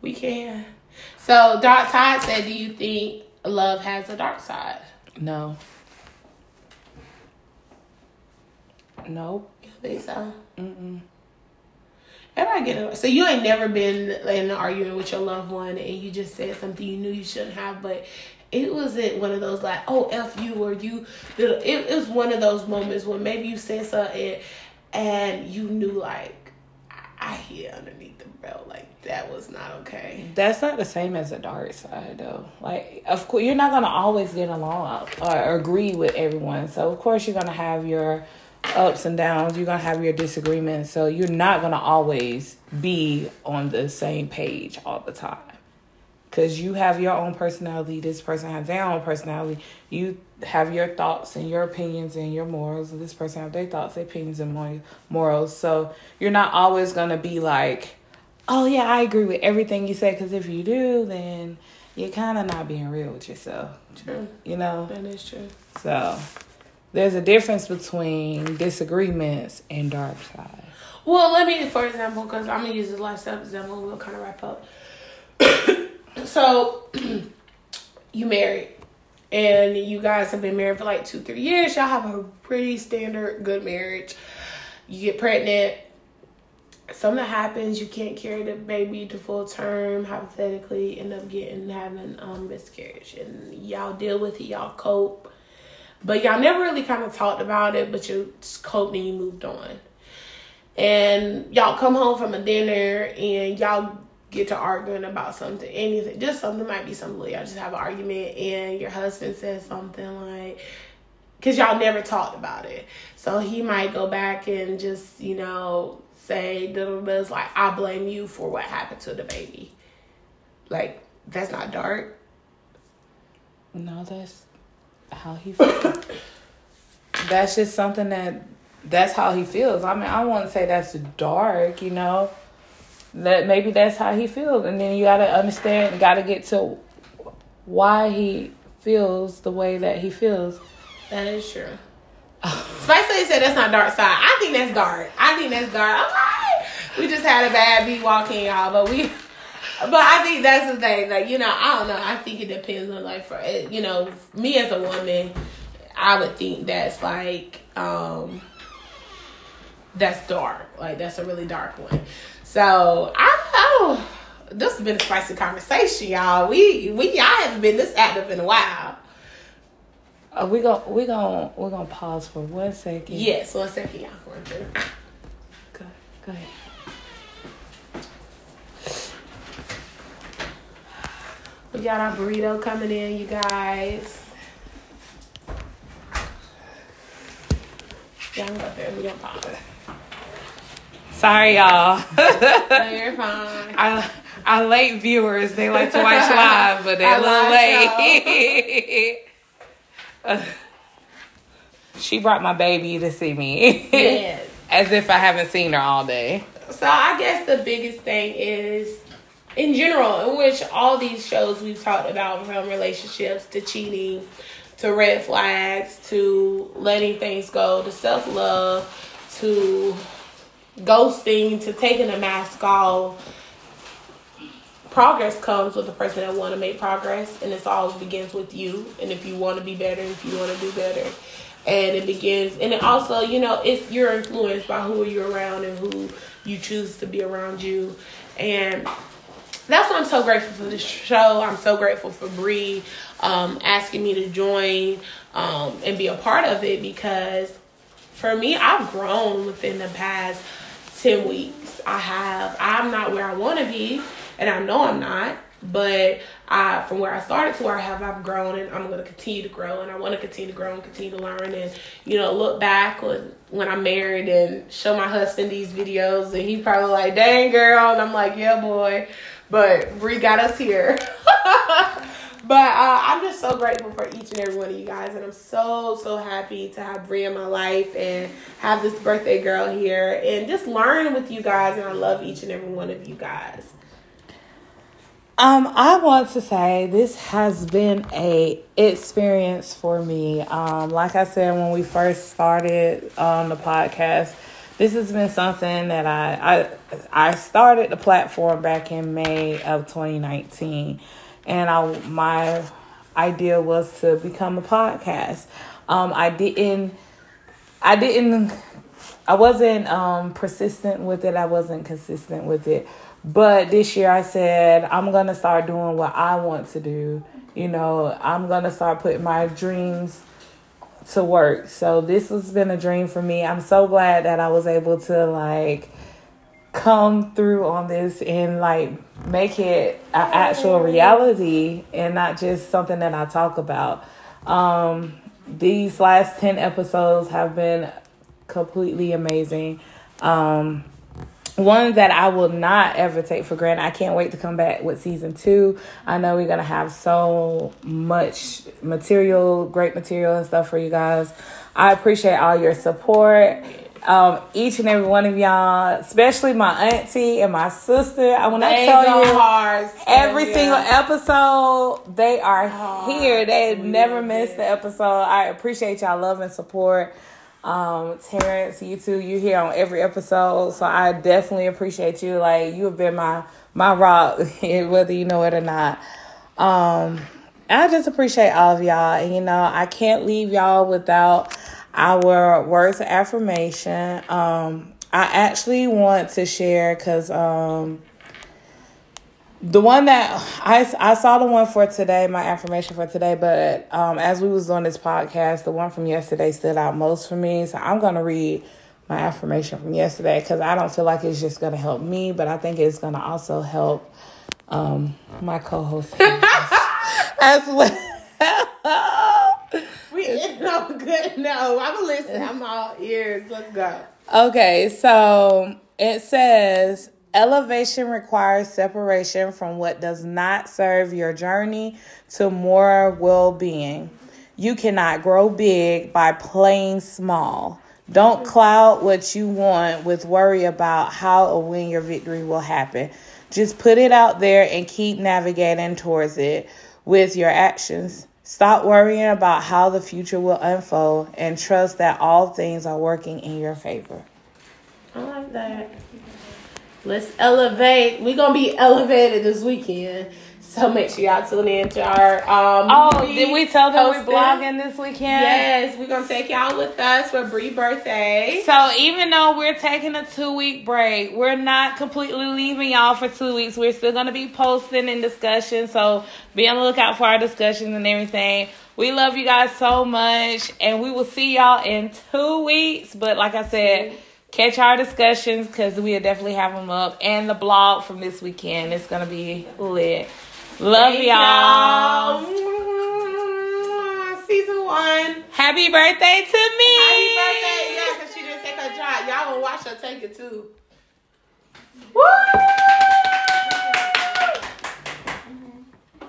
We can. So, Dark Tide said, "Do you think love has a dark side?" no. Nope. You think so? Mm-mm. Everybody get it. So you ain't never been in an argument with your loved one, and you just said something you knew you shouldn't have, but it wasn't one of those like, oh f you or you. It, it was one of those moments when maybe you said something and you knew like, I, I hit underneath the belt. Like that was not okay. That's not the same as the dark side, though. Like, of course, you're not gonna always get along or agree with everyone. So, of course, you're gonna have your ups and downs. You're gonna have your disagreements. So, you're not gonna always be on the same page all the time. Cause you have your own personality. This person has their own personality. You have your thoughts and your opinions and your morals. And this person have their thoughts, their opinions, and morals. So you're not always gonna be like oh yeah, I agree with everything you say. Because if you do, then you're kind of not being real with yourself. True. You know. That is true. So there's a difference between disagreements and dark side. Well, let me, for example, because I'm gonna use the last example. We'll kind of wrap up. so you married. And you guys have been married for like two, three years. Y'all have a pretty standard good marriage. You get pregnant, something happens, you can't carry the baby to full term, hypothetically end up getting having um miscarriage and y'all deal with it, y'all cope. But y'all never really kind of talked about it, but you coped and you moved on. And y'all come home from a dinner and y'all get to arguing about something, anything, just something might be something y'all just have an argument and your husband says something like because y'all never talked about it. So he might go back and just, you know, say it's like I blame you for what happened to the baby. Like that's not dark. No, that's how he feels. that's just something that that's how he feels. I mean, I won't say that's dark, you know. That maybe that's how he feels, and then you gotta understand, gotta get to why he feels the way that he feels. That is true. Spice Lady said that's not dark side. I think that's dark. I think that's dark. Okay. We just had a bad beat walking, y'all, but we. But I think that's the thing. Like you know, I don't know. I think it depends on like for you know me as a woman, I would think that's like um that's dark. Like that's a really dark one. So I oh, this has been a spicy conversation, y'all. We we y'all haven't been this active in a while. Uh, we go we gonna we're gonna pause for one second. Yes, one second, y'all. Going through. Got our burrito coming in, you guys. Yeah, I'm up there. We don't. Sorry, y'all. no, you're fine. I, our late viewers, they like to watch live, but they're a little late. she brought my baby to see me. Yes. As if I haven't seen her all day. So I guess the biggest thing is in general, in which all these shows we've talked about from relationships to cheating to red flags to letting things go to self love to ghosting to taking a mask off. Progress comes with the person that want to make progress and it all begins with you and if you want to be better if you want to do better. And it begins and it also you know it's you're influenced by who you're around and who you choose to be around you. And that's why I'm so grateful for this show. I'm so grateful for Bree um, asking me to join um, and be a part of it because for me, I've grown within the past 10 weeks. I have. I'm not where I want to be and I know I'm not. But I, from where I started to where I have, I've grown, and I'm going to continue to grow, and I want to continue to grow and continue to learn, and you know, look back when when I'm married and show my husband these videos, and he probably like, "Dang girl," and I'm like, "Yeah, boy," but Bree got us here. but uh, I'm just so grateful for each and every one of you guys, and I'm so so happy to have Bree in my life and have this birthday girl here, and just learn with you guys, and I love each and every one of you guys. Um, I want to say this has been a experience for me. Um, like I said when we first started on the podcast, this has been something that I I I started the platform back in May of 2019, and I my idea was to become a podcast. Um, I didn't I didn't I wasn't um persistent with it. I wasn't consistent with it but this year I said, I'm going to start doing what I want to do. You know, I'm going to start putting my dreams to work. So this has been a dream for me. I'm so glad that I was able to like come through on this and like make it an actual reality and not just something that I talk about. Um, these last 10 episodes have been completely amazing. Um, one that I will not ever take for granted. I can't wait to come back with season two. I know we're gonna have so much material, great material and stuff for you guys. I appreciate all your support. Um, each and every one of y'all, especially my auntie and my sister. I want to tell you, hard, every yeah. single episode, they are oh, here. They never missed the episode. I appreciate y'all love and support. Um, Terrence, you too, you here on every episode, so I definitely appreciate you. Like you have been my my rock, whether you know it or not. Um, I just appreciate all of y'all, and you know I can't leave y'all without our words of affirmation. Um, I actually want to share because um, the one that I, I saw the one for today, my affirmation for today, but um, as we was on this podcast, the one from yesterday stood out most for me. So I'm gonna read my affirmation from yesterday because I don't feel like it's just gonna help me, but I think it's gonna also help um, my co-host as well. we no good. No, I'm listening. I'm all ears. Let's go. Okay, so it says Elevation requires separation from what does not serve your journey to more well being. You cannot grow big by playing small. Don't cloud what you want with worry about how or when your victory will happen. Just put it out there and keep navigating towards it with your actions. Stop worrying about how the future will unfold and trust that all things are working in your favor. I like that. Let's elevate. We're gonna be elevated this weekend. So make sure y'all tune in to our um Oh, did we tell them we're blogging this weekend? Yes, we're gonna take y'all with us for Bree birthday. So even though we're taking a two week break, we're not completely leaving y'all for two weeks. We're still gonna be posting and discussion. So be on the lookout for our discussions and everything. We love you guys so much and we will see y'all in two weeks. But like I said, catch our discussions because we'll definitely have them up and the blog from this weekend. It's gonna be lit. Love y'all. y'all. Season one. Happy birthday to me. Happy birthday. Yeah, because she didn't take her job. Y'all will watch her take it too. Woo!